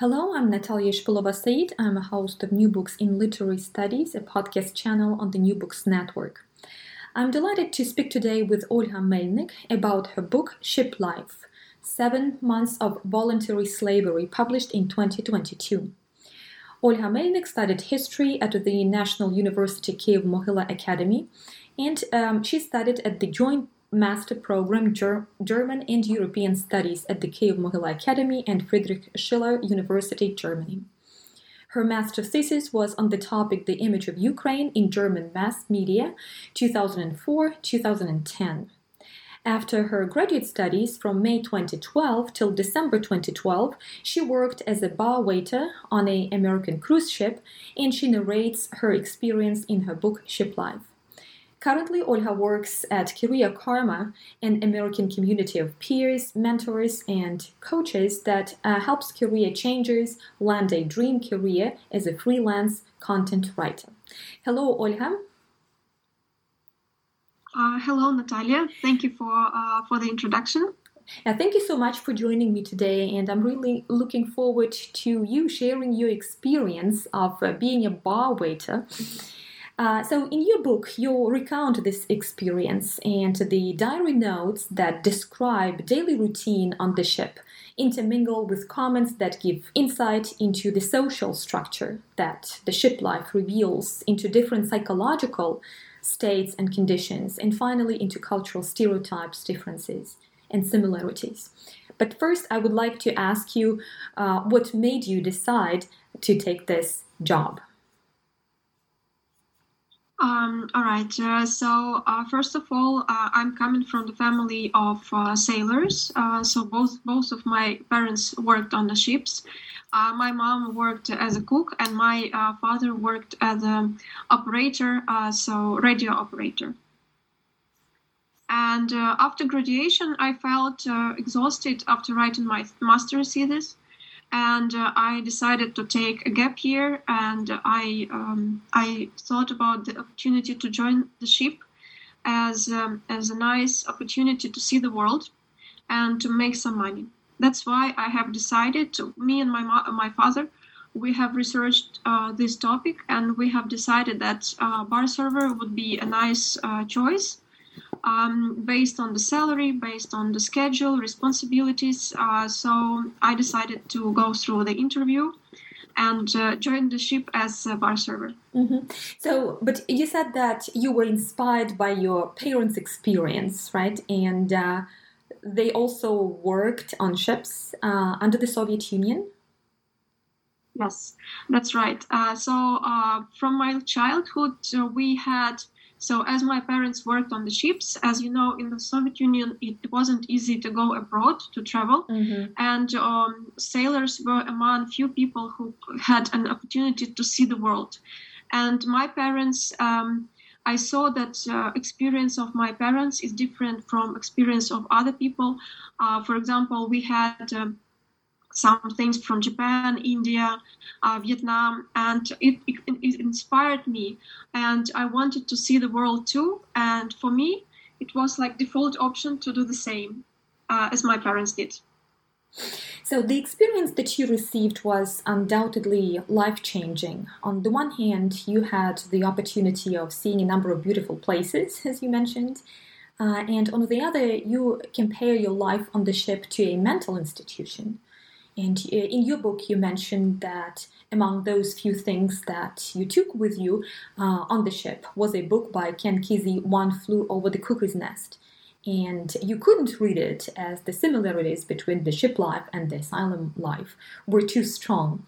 Hello, I'm Natalia Shpilova Said. I'm a host of New Books in Literary Studies, a podcast channel on the New Books Network. I'm delighted to speak today with Olga Melnik about her book Ship Life Seven Months of Voluntary Slavery, published in 2022. Olga Melnik studied history at the National University Kiev Mohyla Academy, and um, she studied at the Joint Master Program Ger- German and European Studies at the Kiev Mohyla Academy and Friedrich Schiller University, Germany. Her master thesis was on the topic The Image of Ukraine in German Mass Media, 2004 2010. After her graduate studies from May 2012 till December 2012, she worked as a bar waiter on an American cruise ship and she narrates her experience in her book Ship Life. Currently, Olga works at Career Karma, an American community of peers, mentors, and coaches that uh, helps career changers land a dream career as a freelance content writer. Hello, Olga. Uh, hello, Natalia. Thank you for uh, for the introduction. Uh, thank you so much for joining me today, and I'm really looking forward to you sharing your experience of uh, being a bar waiter. Uh, so, in your book, you recount this experience and the diary notes that describe daily routine on the ship intermingle with comments that give insight into the social structure that the ship life reveals into different psychological states and conditions, and finally into cultural stereotypes, differences, and similarities. But first, I would like to ask you uh, what made you decide to take this job? Um, all right. Uh, so uh, first of all, uh, I'm coming from the family of uh, sailors. Uh, so both both of my parents worked on the ships. Uh, my mom worked as a cook, and my father worked as an operator, so radio operator. And after graduation, I felt exhausted after writing my master's thesis and uh, I decided to take a gap year, and I um, I thought about the opportunity to join the ship as um, as a nice opportunity to see the world and to make some money. That's why I have decided to me and my my father we have researched uh, this topic and we have decided that uh, bar server would be a nice uh, choice um, based on the salary, based on the schedule, responsibilities. Uh, so I decided to go through the interview and uh, join the ship as a bar server. Mm-hmm. So, but you said that you were inspired by your parents' experience, right? And uh, they also worked on ships uh, under the Soviet Union. Yes, that's right. Uh, so, uh, from my childhood, we had so as my parents worked on the ships, as you know, in the Soviet Union, it wasn't easy to go abroad to travel, mm-hmm. and um, sailors were among few people who had an opportunity to see the world. And my parents, um, I saw that uh, experience of my parents is different from experience of other people. Uh, for example, we had um, some things from Japan, India, uh, Vietnam, and it, it, it, inspired me. And I wanted to see the world too. And for me, it was like default option to do the same uh, as my parents did. So the experience that you received was undoubtedly life changing. On the one hand, you had the opportunity of seeing a number of beautiful places, as you mentioned. Uh, and on the other, you compare your life on the ship to a mental institution. And uh, in your book, you mentioned that among those few things that you took with you uh, on the ship was a book by Ken Kesey, One Flew Over the Cuckoo's Nest. And you couldn't read it as the similarities between the ship life and the asylum life were too strong.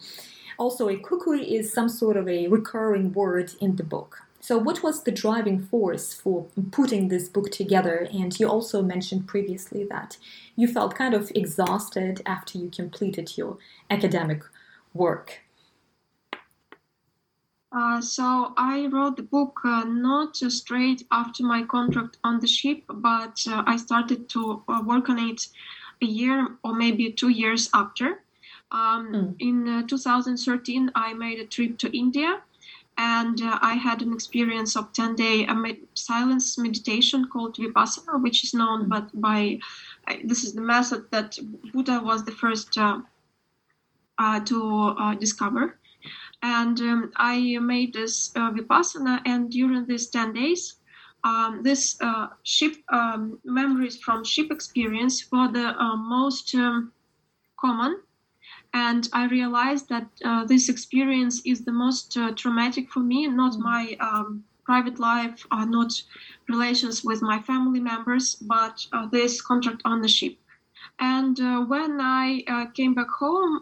Also, a cuckoo is some sort of a recurring word in the book. So, what was the driving force for putting this book together? And you also mentioned previously that you felt kind of exhausted after you completed your academic work. Uh, so I wrote the book uh, not straight after my contract on the ship, but uh, I started to uh, work on it a year or maybe two years after. Um, mm. In uh, 2013, I made a trip to India and uh, I had an experience of 10 day med- silence meditation called Vipassana, which is known but by uh, this is the method that Buddha was the first uh, uh to uh, discover. And um, I made this uh, Vipassana, and during these 10 days, um, this ship um, memories from ship experience were the most um, common and I realized that uh, this experience is the most uh, traumatic for me, not mm. my um, private life, uh, not relations with my family members, but uh, this contract on the ship. And uh, when I uh, came back home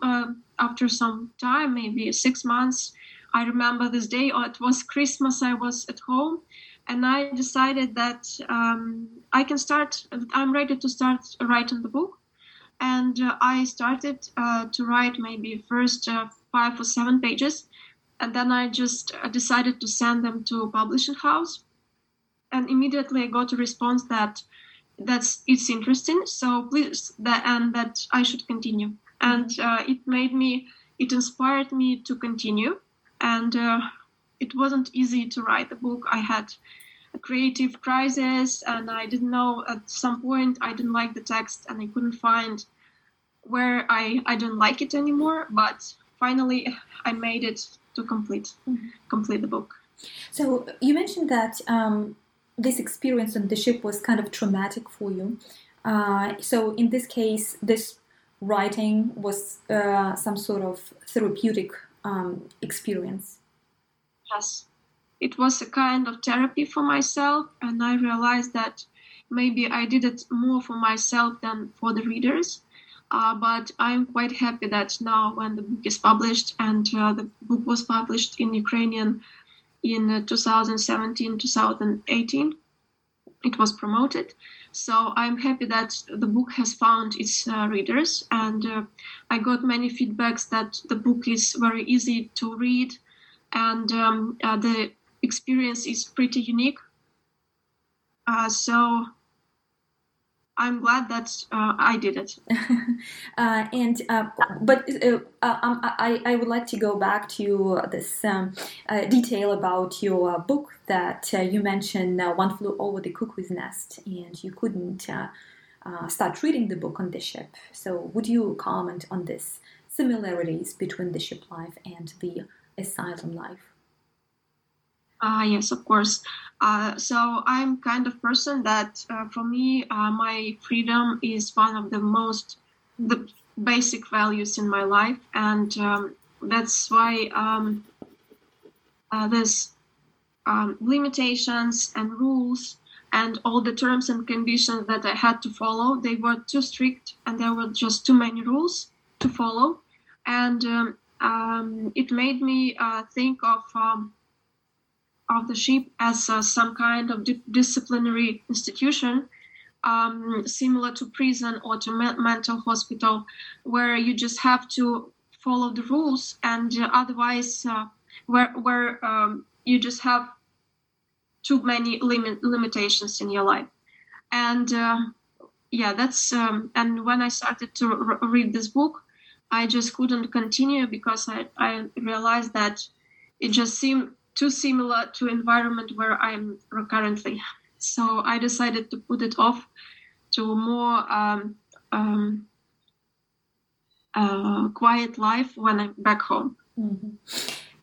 after some time, maybe six months, I remember this day, or it was Christmas, I was at home, and I decided that um, I can start, I'm ready to start writing the book and uh, I started uh, to write maybe first uh, five or seven pages, and then I just uh, decided to send them to a publishing house, and immediately I got a response that that's it's interesting, so please that and that I should continue, and uh, it made me it inspired me to continue, and uh, it wasn't easy to write the book. I had creative crisis and I didn't know at some point I didn't like the text and I couldn't find where I, I don't like it anymore but finally I made it to complete mm-hmm. complete the book. So you mentioned that um, this experience on the ship was kind of traumatic for you. Uh, so in this case, this writing was uh, some sort of therapeutic um, experience. Yes it was a kind of therapy for myself and i realized that maybe i did it more for myself than for the readers. Uh, but i'm quite happy that now when the book is published and uh, the book was published in ukrainian in uh, 2017 2018 it was promoted. So i'm happy that the book has found its uh, readers and uh, i got many feedbacks that the book is very easy to read and um, uh, the experience is pretty unique. Uh, so I'm glad that uh, I did it. uh, and uh, but uh, uh, um, I I would like to go back to this um, uh, detail about your book that you mentioned. One flew over the cuckoo's nest, and you couldn't start reading the book on the ship. So would you comment on this similarities between the ship life and the asylum life? Uh, yes, of course. Uh, so I'm kind of person that, uh, for me, uh, my freedom is one of the most the basic values in my life, and um, that's why um, uh, there's um, limitations and rules and all the terms and conditions that I had to follow. They were too strict, and there were just too many rules to follow, and um, um, it made me uh, think of um, of the ship as uh, some kind of di- disciplinary institution, um, similar to prison or to me- mental hospital, where you just have to follow the rules, and uh, otherwise, uh, where where um, you just have too many limit- limitations in your life, and uh, yeah, that's um, and when I started to read this book, I just couldn't continue because I I realized that it just seemed too similar to environment where I'm currently. So I decided to put it off to a more um, um, uh, quiet life when I'm back home. Mm-hmm.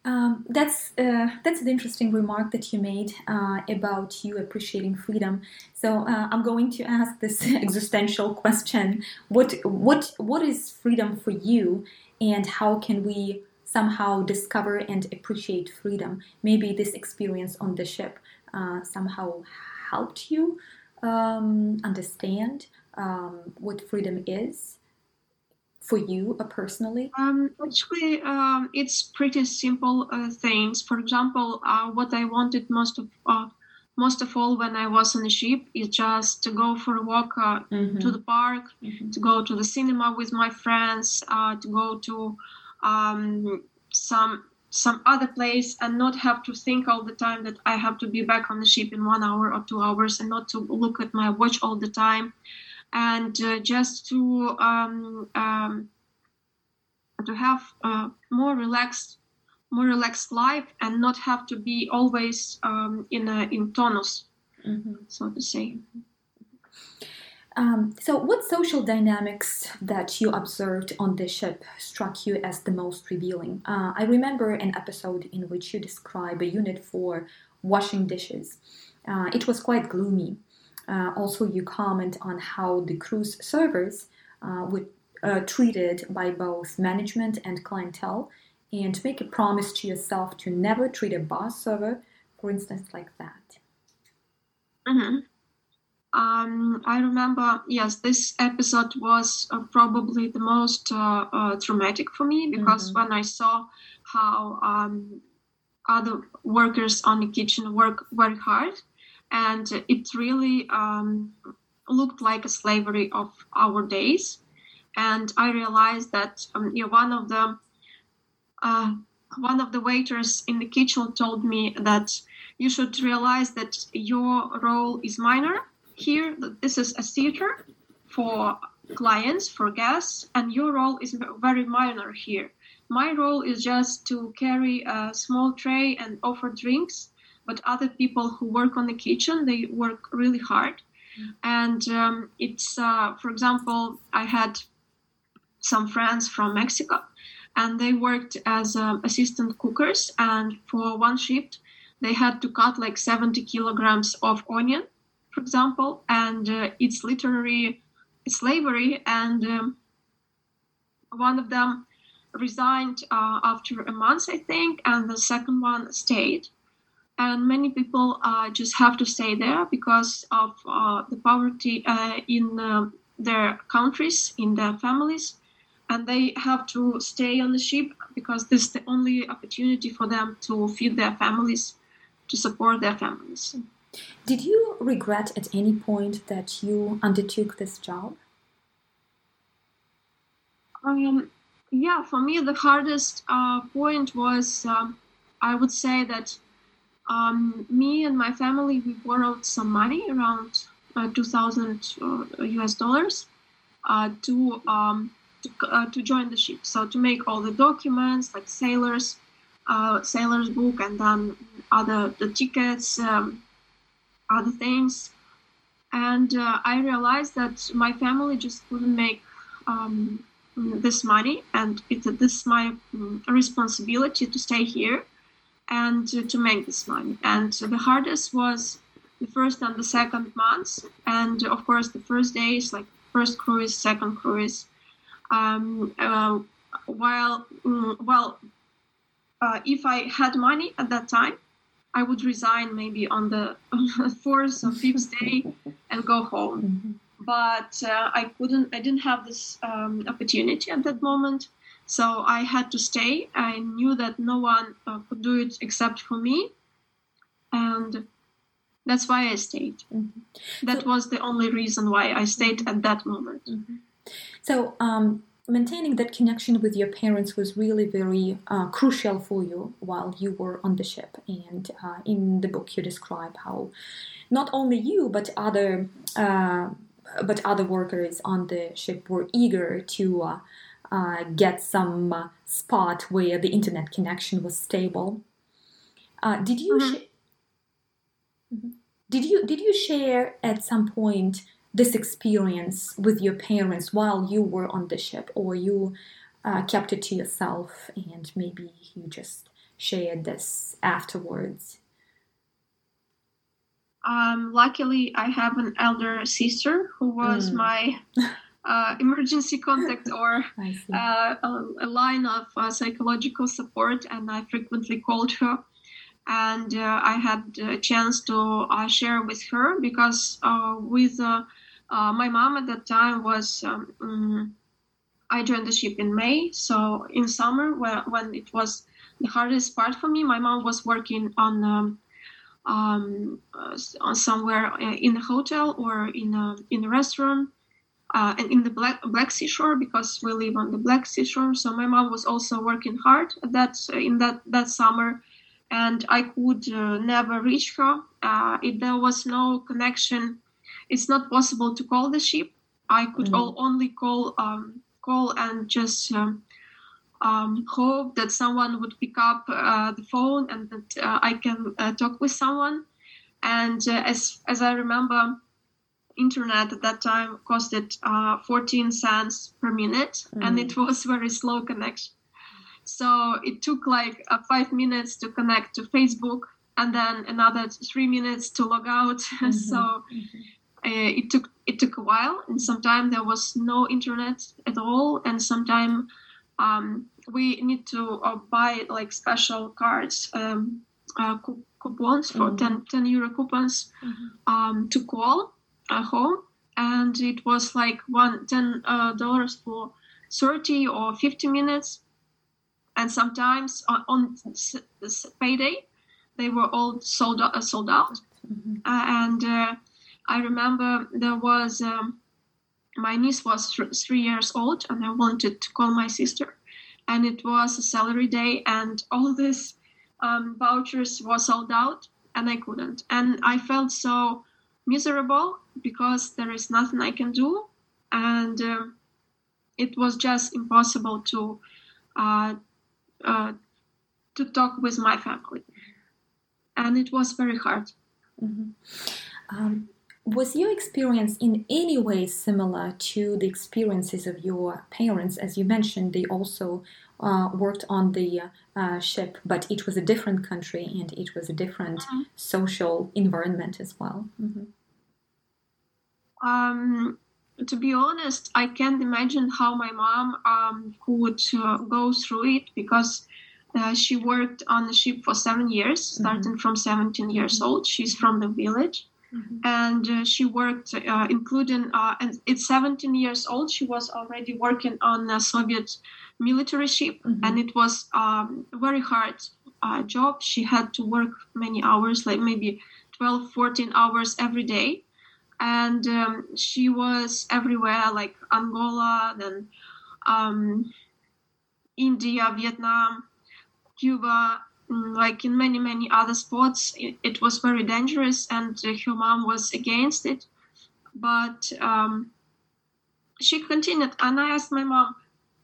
Um, that's uh, that's an interesting remark that you made uh, about you appreciating freedom. So uh, I'm going to ask this existential question: What what what is freedom for you, and how can we somehow discover and appreciate freedom. Maybe this experience on the ship uh, somehow helped you um, understand um, what freedom is. for you uh, personally? Um, actually, um, it's pretty simple uh, things. For example, uh, what I wanted most of uh, most of all when I was on the ship is just to go for a walk uh, mm-hmm. to the park, mm-hmm. to go to the cinema with my friends, uh, to go to um, some some other place and not have to think all the time that I have to be back on the ship in one hour or two hours and not to look at my watch all the time and uh, just to um, um, to have a more relaxed more relaxed life and not have to be always um, in a in tonus mm-hmm. so to say um, so, what social dynamics that you observed on the ship struck you as the most revealing? Uh, I remember an episode in which you describe a unit for washing dishes. Uh, it was quite gloomy. Uh, also, you comment on how the cruise servers uh, were uh, treated by both management and clientele, and make a promise to yourself to never treat a bar server, for instance, like that. Mm-hmm. Um, I remember, yes, this episode was uh, probably the most uh, uh, traumatic for me because mm-hmm. when I saw how um, other workers on the kitchen work very hard, and it really um, looked like a slavery of our days. And I realized that um, you know, one of the uh, one of the waiters in the kitchen told me that you should realize that your role is minor here this is a theater for clients for guests and your role is very minor here. My role is just to carry a small tray and offer drinks but other people who work on the kitchen they work really hard. And um, it's uh, for example i had some friends from mexico and they worked as um, assistant cookers and for one shift they had to cut like 70 kilograms of onion for example, and uh, it's literary slavery. And um, one of them resigned uh, after a month, I think, and the second one stayed. And many people uh, just have to stay there because of uh, the poverty uh, in uh, their countries, in their families. And they have to stay on the ship because this is the only opportunity for them to feed their families, to support their families. Did you regret at any point that you undertook this job? Um, yeah, for me, the hardest uh, point was um, I would say that um, me and my family we borrowed some money around uh, 2000 uh, US dollars uh, to um, to, uh, to join the ship. So to make all the documents like sailors, uh, sailor's book, and then other the tickets, um, other things. And uh, I realized that my family just couldn't make um, this money, and it's this my um, responsibility to stay here and to, to make this money. And the hardest was the first and the second months, and of course the first days, like first cruise, second cruise. Um, uh, while mm, well, uh, if I had money at that time, I would resign maybe on the fourth or fifth day and go home. Mm-hmm. But uh, I couldn't, I didn't have this um, opportunity at that moment. So I had to stay. I knew that no one uh, could do it except for me. And that's why I stayed. Mm-hmm. That so, was the only reason why I stayed at that moment. Mm-hmm. So, um, maintaining that connection with your parents was really very uh, crucial for you while you were on the ship. And uh, in the book, you describe how not only you but other uh, but other workers on the ship were eager to uh, uh, get some uh, spot where the internet connection was stable. did you? Mm-hmm. Sh- mm-hmm. did you did you share at some point this experience with your parents while you were on the ship, or you uh, kept it to yourself and maybe you just shared this afterwards? Um, luckily, I have an elder sister who was mm. my uh, emergency contact or uh, a, a, line of uh, psychological support, and I frequently called her. And uh, I had a chance to uh, share with her because uh, with uh, my mom at that time was um, mm, I joined the ship in May. So in summer, where, when it was the hardest part for me, my mom was working on um, um, uh, somewhere uh, in a hotel or in a, in a restaurant. Uh, and in the Black Black Sea Shore because we live on the Black Sea Shore. So my mom was also working hard that in that that summer, and I could uh, never reach her. Uh, if there was no connection, it's not possible to call the ship. I could mm-hmm. all, only call um, call and just um, um, hope that someone would pick up uh, the phone and that uh, I can uh, talk with someone. And uh, as as I remember, internet at that time costed 14 cents per minute, mm-hmm. and it was very slow connection. So it took like uh, five minutes to connect to Facebook and then another three minutes to log out. Mm-hmm. so mm-hmm. Uh, it took it took a while, and sometimes there was no internet at all, and sometimes um, we need to uh, buy like special cards, um, uh, coupons for mm-hmm. 10, 10 euro coupons mm-hmm. um, to call uh, home, and it was like one ten uh, dollars for 30 or 50 minutes and sometimes on, on payday they were all sold out, uh, sold out. Mm-hmm. Uh, and uh, I remember there was um, my niece was th- three years old, and I wanted to call my sister, and it was a salary day, and all these um, vouchers were sold out, and I couldn't, and I felt so miserable because there is nothing I can do, and um, it was just impossible to uh, uh, to talk with my family, and it was very hard. Mm-hmm. Um, was your experience in any way similar to the experiences of your parents? As you mentioned, they also uh, worked on the uh, ship, but it was a different country and it was a different mm-hmm. social environment as well. Mm-hmm. Um, to be honest, I can't imagine how my mom um, could uh, go through it because uh, she worked on the ship for seven years, mm-hmm. starting mm-hmm. from 17 years old. She's from the village. Mm-hmm. And uh, she worked, uh, including, uh, and it's 17 years old. She was already working on a Soviet military ship, mm-hmm. and it was um, a very hard uh, job. She had to work many hours, like maybe 12, 14 hours every day and um, she was everywhere like angola then um, india vietnam cuba like in many many other sports it, it was very dangerous and her mom was against it. But um, she continued and i asked my mom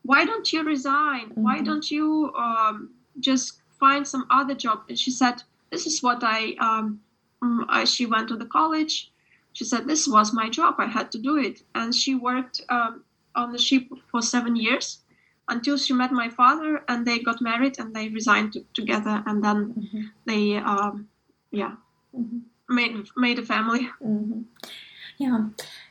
why don't you resign? Mm-hmm. why don't you um, just find some other job? And she said this is what i um, mm, I, she went to the college. She said this was my job. I had to do it. And she worked um, on the ship for seven years until she met my father and they got married and they resigned to, together and then mm-hmm. they um, yeah mm-hmm. made made a family mm-hmm. yeah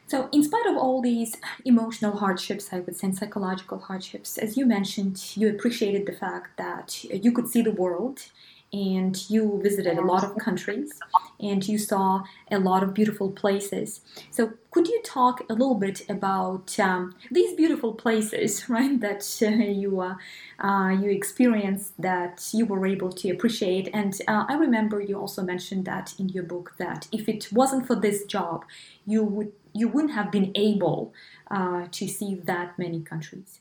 so in spite of all these emotional hardships i would say and psychological hardships as you mentioned you appreciated the fact that you could see the world and you visited a lot of countries and you saw a lot of beautiful places. So, could you talk a little bit about um, these beautiful places, right? That uh, you uh, uh, you experienced, that you were able to appreciate. And uh, I remember you also mentioned that in your book that if it wasn't for this job, you would you wouldn't have been able uh, to see that many countries.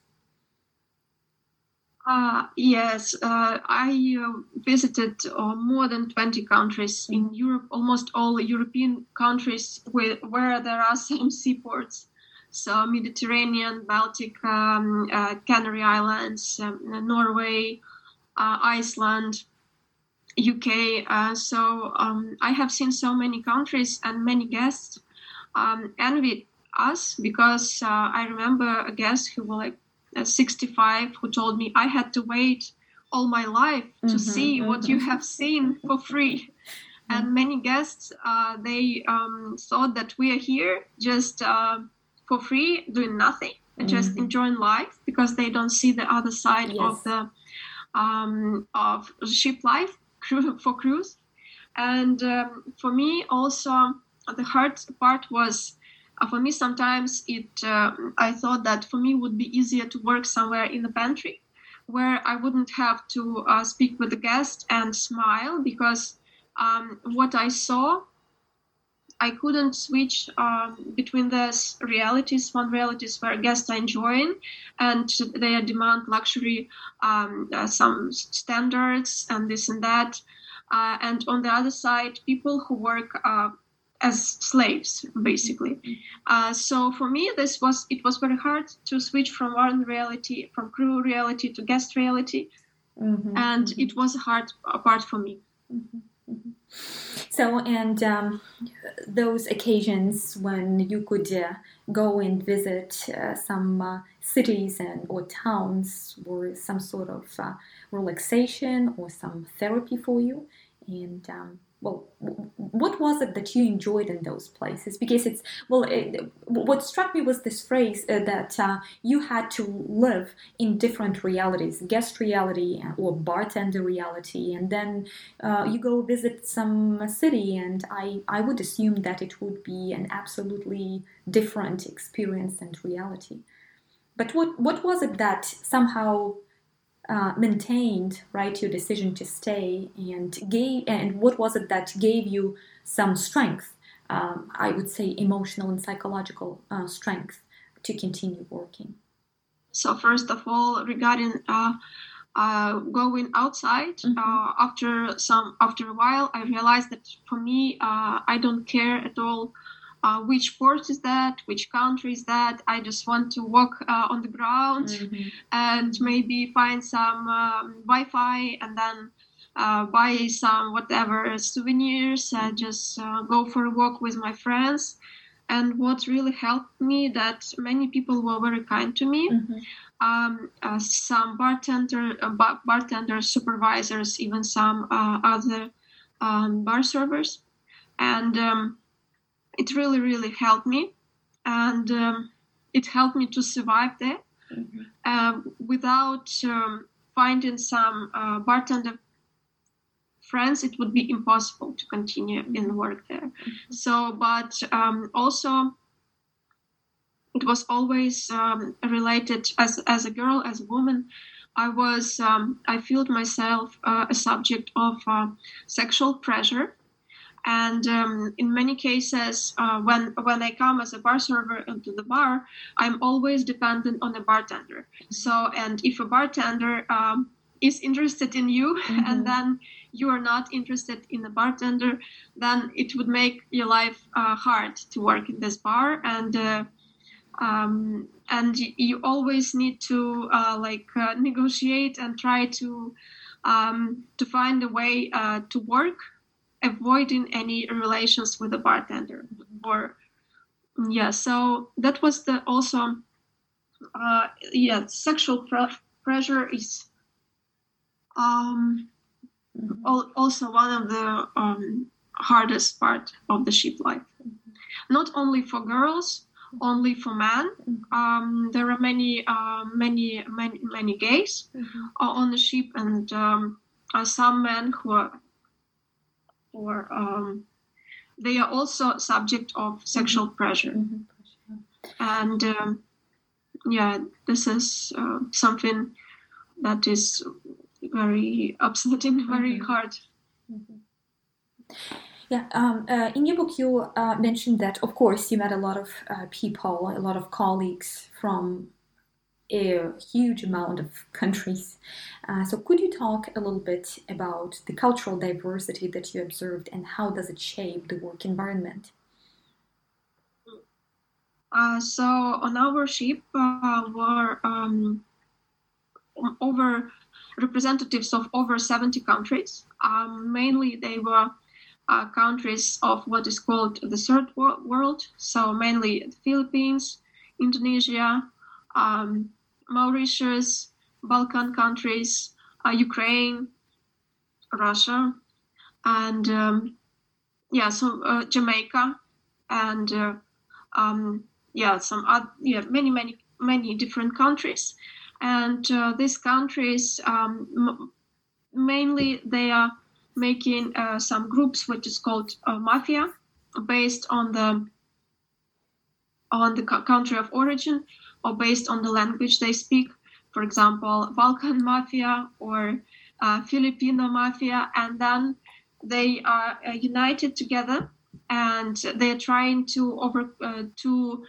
Uh, yes, uh, I uh, visited uh, more than 20 countries in Europe, almost all European countries with, where there are some seaports. So, Mediterranean, Baltic, um, uh, Canary Islands, um, Norway, uh, Iceland, UK. so, um, I have seen so many countries, and many guests um, envied us because I remember a guest who was like, 65 who told me I had to wait all my life to mm-hmm, see mm-hmm. what you have seen for free. And many guests, uh, they um, thought that we are here just uh, for free, doing nothing, mm-hmm. just enjoying life because they don't see the other side yes. of the um, of ship life for cruise. And um, for me, also the hard part was for me sometimes it uh, i thought that for me would be easier to work somewhere in the pantry where i wouldn't have to uh, speak with the guest and smile because um, what i saw i couldn't switch um, between those realities one realities where guests are enjoying and they demand luxury um, uh, some standards and this and that. Uh, and on the other side people who work uh, as slaves basically mm-hmm. uh, so for me this was it was very hard to switch from one reality from crew reality to guest reality mm-hmm. and mm-hmm. it was a hard part for me mm-hmm. mm-hmm. so and um, those occasions when you could uh, go and visit uh, some uh, cities and or towns were some sort of uh, relaxation or some therapy for you and um, well what was it that you enjoyed in those places? Because it's well it, what struck me was this phrase uh, that uh, you had to live in different realities guest reality or bartender reality and then uh, you go visit some city and I, I would assume that it would be an absolutely different experience and reality. But what, what was it that somehow uh, maintained right your decision to stay and gave and what was it that gave you some strength um, i would say emotional and psychological uh, strength to continue working so first of all regarding uh, uh going outside mm-hmm. Uh, after some after a while i realized that for me uh, i don't care at all uh, which port is that, which country is that. I just want to walk uh, on the ground mm-hmm. and maybe find some um, Wi-Fi and then uh, buy some whatever souvenirs and just uh, go for a walk with my friends. And what really helped me that many people were very kind to me. Mm-hmm. Um, uh, some bartender, uh, bar- bartender supervisors, even some other um, bar servers, and um, it really really helped me and um, it helped me to survive there mm-hmm. uh, without um, finding some uh, bartender friends it would be impossible to continue in work there mm-hmm. so but um, also it was always um, related as as a girl as a woman i was um, i felt myself uh, a subject of uh, sexual pressure and um, in many cases, uh, when when I come as a bar server into the bar, I'm always dependent on a bartender. So, and if a bartender um, is interested in you, mm-hmm. and then you are not interested in the bartender, then it would make your life uh, hard to work in this bar. And uh, um, and you always need to uh, like uh, negotiate and try to um, to find a way uh, to work avoiding any relations with the bartender or yeah so that was the also uh, yeah sexual pre- pressure is um, also one of the um, hardest part of the ship life not only for girls only for men um, there are many uh, many many many gays mm-hmm. on the ship and um, uh, some men who are or um, they are also subject of sexual mm-hmm. pressure. Mm-hmm. And um, yeah, this is uh, something that is very upsetting, very mm-hmm. hard. Mm-hmm. Yeah, um, uh, in your book, you uh, mentioned that, of course, you met a lot of uh, people, a lot of colleagues from a huge amount of countries. Uh, so could you talk a little bit about the cultural diversity that you observed and how does it shape the work environment? Uh, so on our ship uh, were um, over representatives of over 70 countries. Um, mainly they were uh, countries of what is called the third world, so mainly the Philippines, Indonesia, um, Mauritius, Balkan countries, uh, Ukraine, Russia, and um, yeah, so uh, Jamaica, and uh, um, yeah, some other, yeah, many, many, many different countries, and uh, these countries um, m- mainly they are making uh, some groups which is called uh, mafia, based on the on the country of origin or based on the language they speak. For example, Balkan Mafia or uh, Filipino Mafia, and then they are uh, united together and they're trying to over uh, to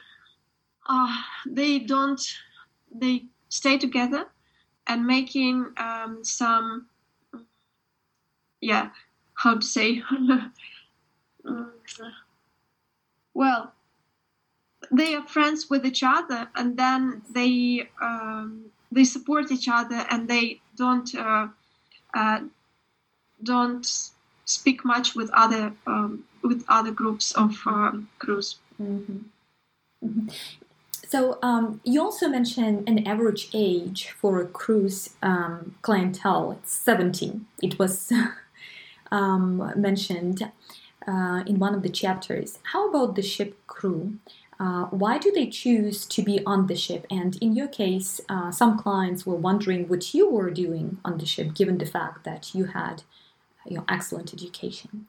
uh, they don't they stay together and making um, some yeah how to say well they are friends with each other and then they um, they support each other and they don't uh, uh, don't speak much with other um, with other groups of um, crews. Mm-hmm. Mm-hmm. So um, you also mentioned an average age for a cruise um, clientele. It's 17. It was um, mentioned uh, in one of the chapters. How about the ship crew? Uh, why do they choose to be on the ship? And in your case, uh, some clients were wondering what you were doing on the ship, given the fact that you had you know, excellent education.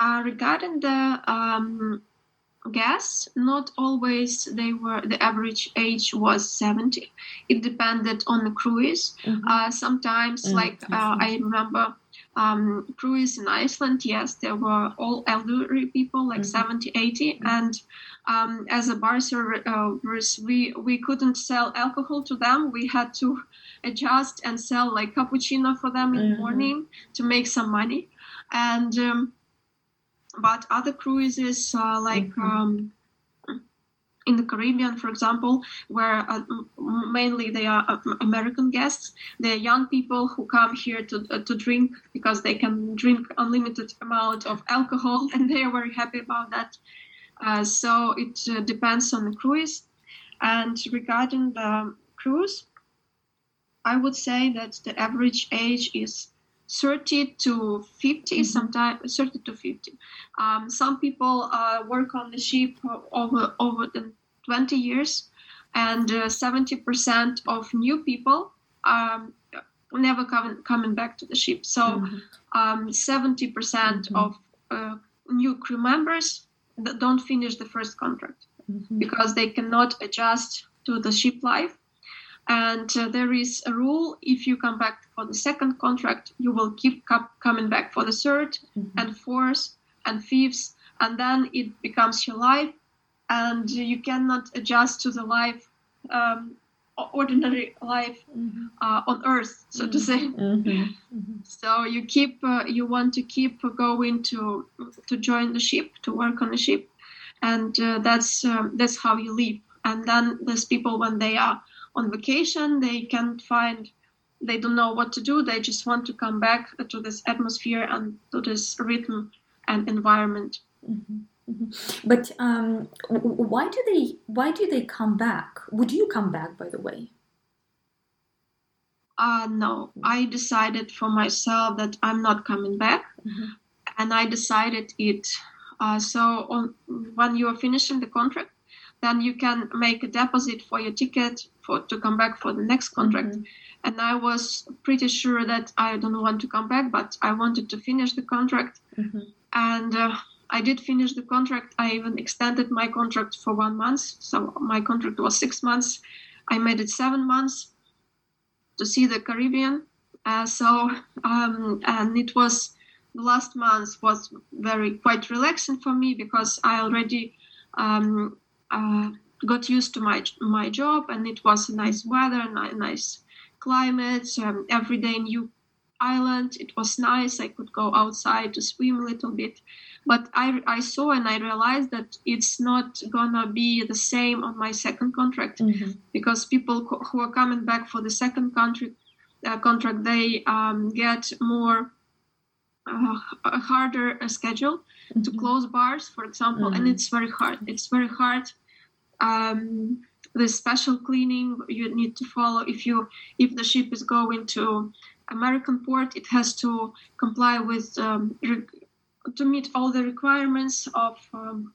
Uh, regarding the um, guests, not always they were. The average age was seventy. It depended on the cruise. Mm-hmm. Uh, sometimes, mm-hmm. like uh, I remember um, cruise in Iceland, yes, there were all elderly people, like mm-hmm. 70, 80. Mm-hmm. And um, as a bar service, uh, we, we couldn't sell alcohol to them. We had to adjust and sell like cappuccino for them in mm-hmm. the morning to make some money. And, um, but other cruises, uh, like, mm-hmm. um, in the Caribbean, for example, where uh, mainly they are uh, American guests. They're young people who come here to uh, to drink because they can drink unlimited amount of alcohol, and they are very happy about that. Uh, so it uh, depends on the cruise. And regarding the cruise, I would say that the average age is 30 to 50 mm-hmm. sometimes 30 to 50 um, some people uh, work on the ship over over the 20 years and uh, 70% of new people um, never come, coming back to the ship so mm-hmm. um, 70% mm hmm of uh, new crew members don't finish the first contract mm-hmm. because they cannot adjust to the ship life and uh, there is a rule if you come back for the second contract, you will keep coming back for the 3rd mm-hmm. and fourth and fifth, and then it becomes your life, and you cannot adjust to the life, um, ordinary life mm-hmm. uh, on Earth, so to say. Mm-hmm. mm-hmm. So you keep, uh, you want to keep going to to join the ship, to work on the ship, and uh, that's um, that's how you live. And then there's people when they are on vacation they can't find they don't know what to do they just want to come back to this atmosphere and to this rhythm and environment mm-hmm. Mm-hmm. but um, why do they why do they come back would you come back by the way uh, no i decided for myself that i'm not coming back mm-hmm. and i decided it uh, so on, when you are finishing the contract then you can make a deposit for your ticket for to come back for the next contract. Mm-hmm. And I was pretty sure that I don't want to come back, but I wanted to finish the contract. Mm-hmm. And uh, I did finish the contract. I even extended my contract for one month. So my contract was six months. I made it seven months to see the Caribbean. Uh, so um, and it was the last month was very quite relaxing for me because I already um, uh, got used to my my job, and it was a nice weather, a nice climate. Um, every day new island. It was nice. I could go outside to swim a little bit. But I, I saw and I realized that it's not gonna be the same on my second contract mm-hmm. because people who are coming back for the second contract, uh, contract they um, get more uh, a harder schedule mm-hmm. to close bars, for example, mm-hmm. and it's very hard. It's very hard um, the special cleaning you need to follow if you if the ship is going to American port, it has to comply with um, to meet all the requirements of um,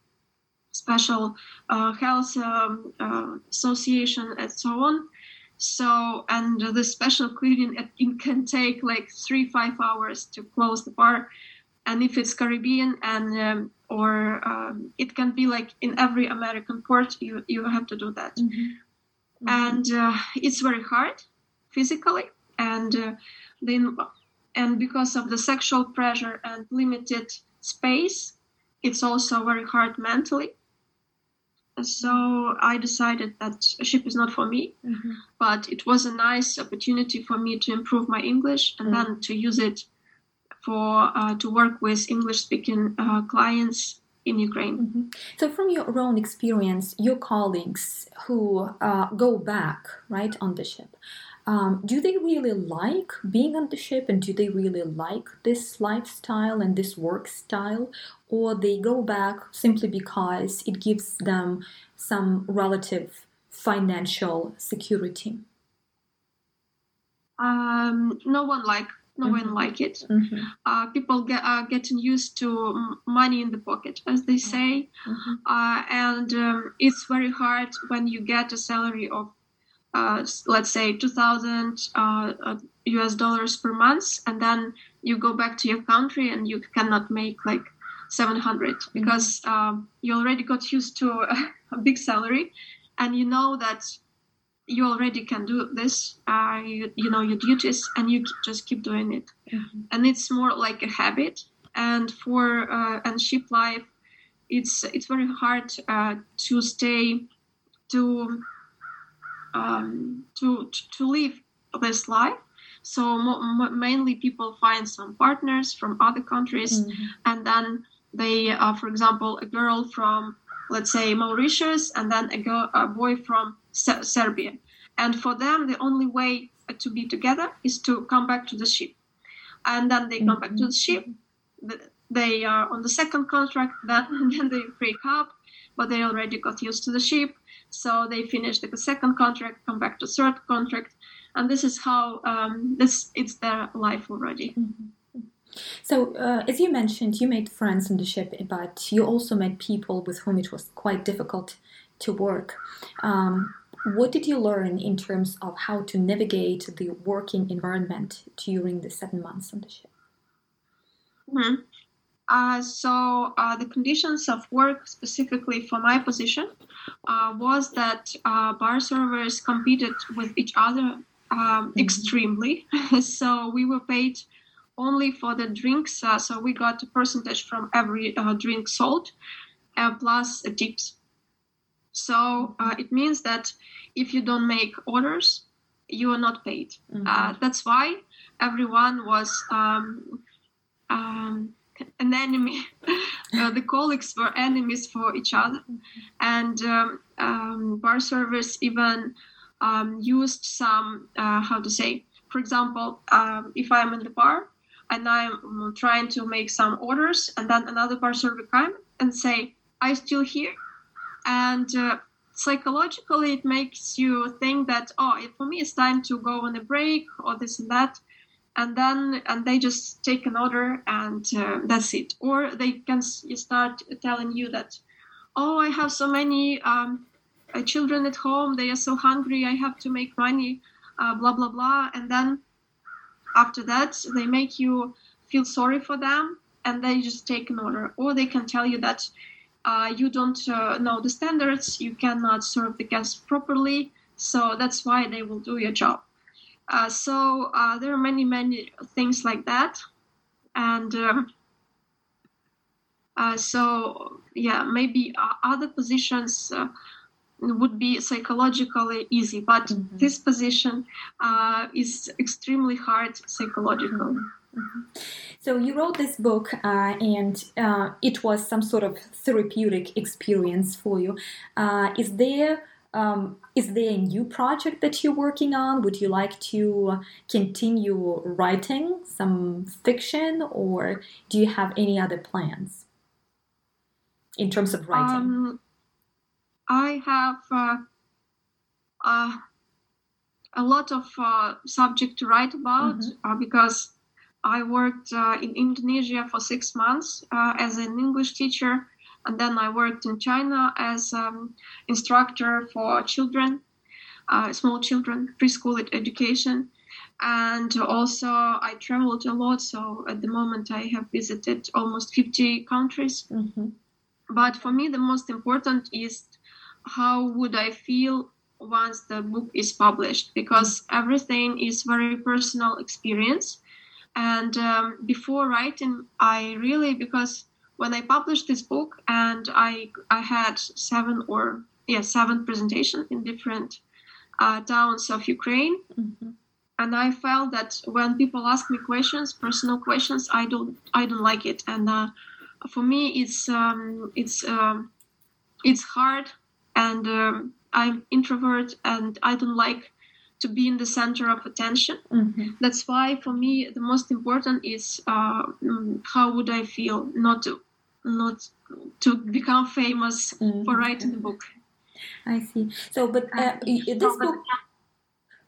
special uh, health um, uh, association and so on. So and the special cleaning it can take like three five hours to close the bar, and if it's Caribbean and um, or um, it can be like in every American port, you you have to do that, Mm-hmm. and uh, it's very hard physically, and uh, then and because of the sexual pressure and limited space, it's also very hard mentally. So I decided that a ship is not for me, Mhm. but it was a nice opportunity for me to improve my English and then to use it for uh, to work with English-speaking uh, clients in Ukraine. Mhm. So, from your own experience, your colleagues who uh, go back right on the ship, um, do they really like being on the ship, and do they really like this lifestyle and this work style, or they go back simply because it gives them some relative financial security? Um, no one like no one like it. Mhm. Uh, people get are getting used to money in the pocket, as they say, Mhm. uh, and um, it's very hard when you get a salary of, uh, let's say, two thousand uh, uh, U.S. dollars per month, and then you go back to your country and you cannot make like seven hundred because um, you already got used to a big salary, and you know that you already can do this. Uh, you, you know your duties, and you just keep doing it and it's more like a habit and for uh, and ship life it's it's very hard uh, to stay to um, to to live this life so mo- mo- mainly people find some partners from other countries Mhm. and then they uh, for example a girl from let's say mauritius and then a, girl, a boy from Se- serbia. And for them the only way to be together is to come back to the ship. And then they come back to the ship. They are on the second contract then, then they break up but they already got used to the ship. So they finish the second contract come back to third contract. And this is how um, this it's their life already So, uh, as you mentioned, you made friends on the ship, but you also met people with whom it was quite difficult to work. Um, what did you learn in terms of how to navigate the working environment during the seven months on the ship? Mhm. Uh, so uh, the conditions of work specifically for my position uh, was that uh, bar servers competed with each other um, extremely. so we were paid only for the drinks. Uh, so we got a percentage from every uh, drink sold, uh, plus tips. So uh, it means that if you don't make orders, you are not paid. Uh, that's why everyone was um, um, an enemy. uh, the colleagues were enemies for each other, and um, um, bar servers even um, used some uh, how to say. For example, um, if I'm in the bar and I'm um, trying to make some orders, and then another bar server come and say, "I'm still here," and uh, psychologically it makes you think that oh for me it's time to go on a break or this and that. And then and they just take an order and uh, that's it. Or they can start telling you that oh i have so many um, uh, children at home. They are so hungry. I have to make money uh, blah blah blah. And then after that they make you feel sorry for them and they just take an order. Or they can tell you that uh, you don't uh, know the standards you cannot serve the guests properly so that's why they will do your job. Uh, so uh, there are many many things like that and um, uh, so yeah maybe uh, other positions uh, would be psychologically easy but Mhm. this position uh, is extremely hard psychologically So, you wrote this book, uh, and uh, it was some sort of therapeutic experience for you. Uh, is there um, is there a new project that you're working on? Would you like to continue writing some fiction, or do you have any other plans in terms of writing? Um, I have uh, uh, a lot of uh, subject to write about uh, because I worked uh, in Indonesia for six months uh, as an English teacher, and then I worked in China as um, instructor for children, uh, small children, preschool education, and also I traveled a lot. So at the moment, I have visited almost 50 countries. Mm-hmm. But for me, the most important is how would I feel once the book is published? Because everything is very personal experience. And um, before writing i really because when i published this book and i i had seven or yeah seven presentations in different uh, towns of ukraine. Mm-hmm. and i felt that when people ask me questions personal questions i don't i don't like it. And uh, for me it's um, it's um, it's hard and um, i'm introvert and i don't like to be in the center of attention Mm-hmm. that's why for me the most important is uh, mm, how would i feel not to not to become famous Mhm. for writing the book I see. So, but uh, this book,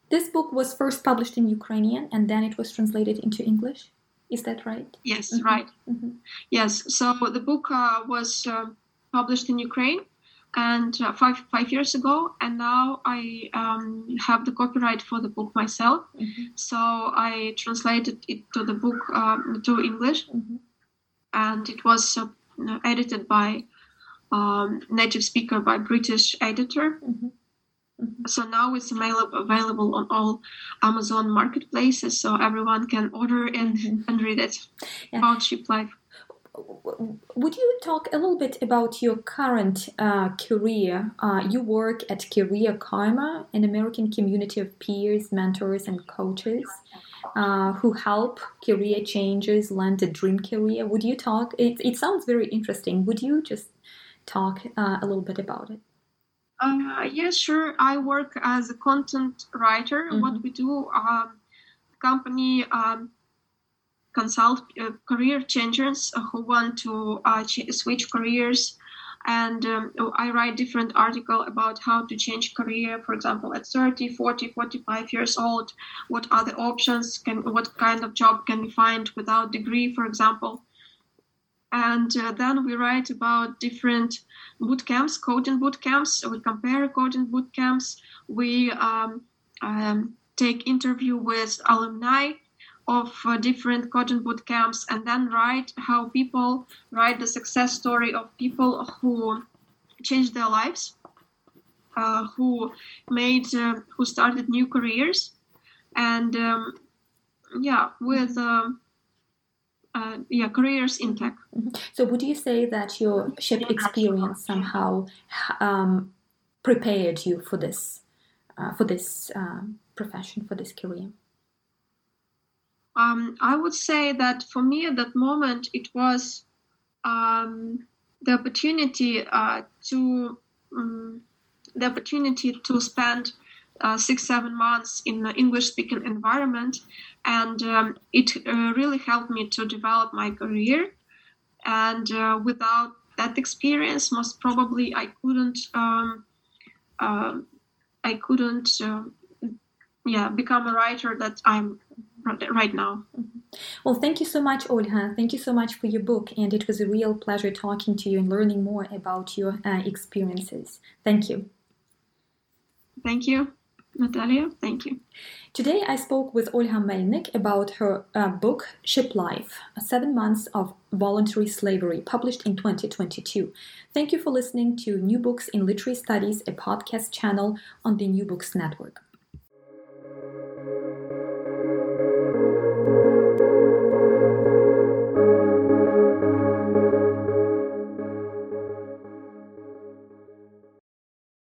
this book was first published in Ukrainian and then it was translated into English. Is that right? yes Mhm. right Mm-hmm. yes so the book uh, was uh, published in ukraine and uh, five five years ago and now i um, have the copyright for the book myself Mm-hmm. so i translated it to the book um, to english Mm-hmm. and it was uh, edited by um, native speaker by british editor Mm-hmm. so now it's available on all amazon marketplaces so everyone can order and, Mhm. and read it Yeah. about ship life Would you talk a little bit about your current uh, career? Uh, you work at Career Karma, an American community of peers, mentors, and coaches uh, who help career changers land a dream career. Would you talk? It, it sounds very interesting. Would you just talk uh, a little bit about it? Uh, yes, sure. I work as a content writer. What Mhm. we do, um, company um, consult uh, career changers who want to uh, ch- switch careers, and um, I write different article about how to change career. For example, at 30, 40, 45 years old, what are the options? Can what kind of job can you find without degree, for example? And uh, then we write about different boot camps, coding boot camps. We compare coding boot camps. We um, um, take interview with alumni of uh, different coding boot camps, and then write how people write the success story of people who changed their lives, uh, who made, uh, who started new careers, and um, yeah, with. um uh, yeah, careers in tech. So, would you say that your ship experience somehow um, prepared you for this, uh, for this um, profession, for this career? Um, I would say that for me at that moment it was um, the opportunity uh, to um, the opportunity to spend uh, six seven months in an English speaking environment, and um, it uh, really helped me to develop my career. And uh, without that experience, most probably I couldn't um, uh, I couldn't uh, yeah become a writer that I'm right now. Well, thank you so much, Olha. Thank you so much for your book, and it was a real pleasure talking to you and learning more about your uh, experiences. Thank you. Thank you, Natalia. Thank you. Today, I spoke with Olha Melnik about her uh, book Ship Life Seven Months of Voluntary Slavery, published in 2022. Thank you for listening to New Books in Literary Studies, a podcast channel on the New Books Network.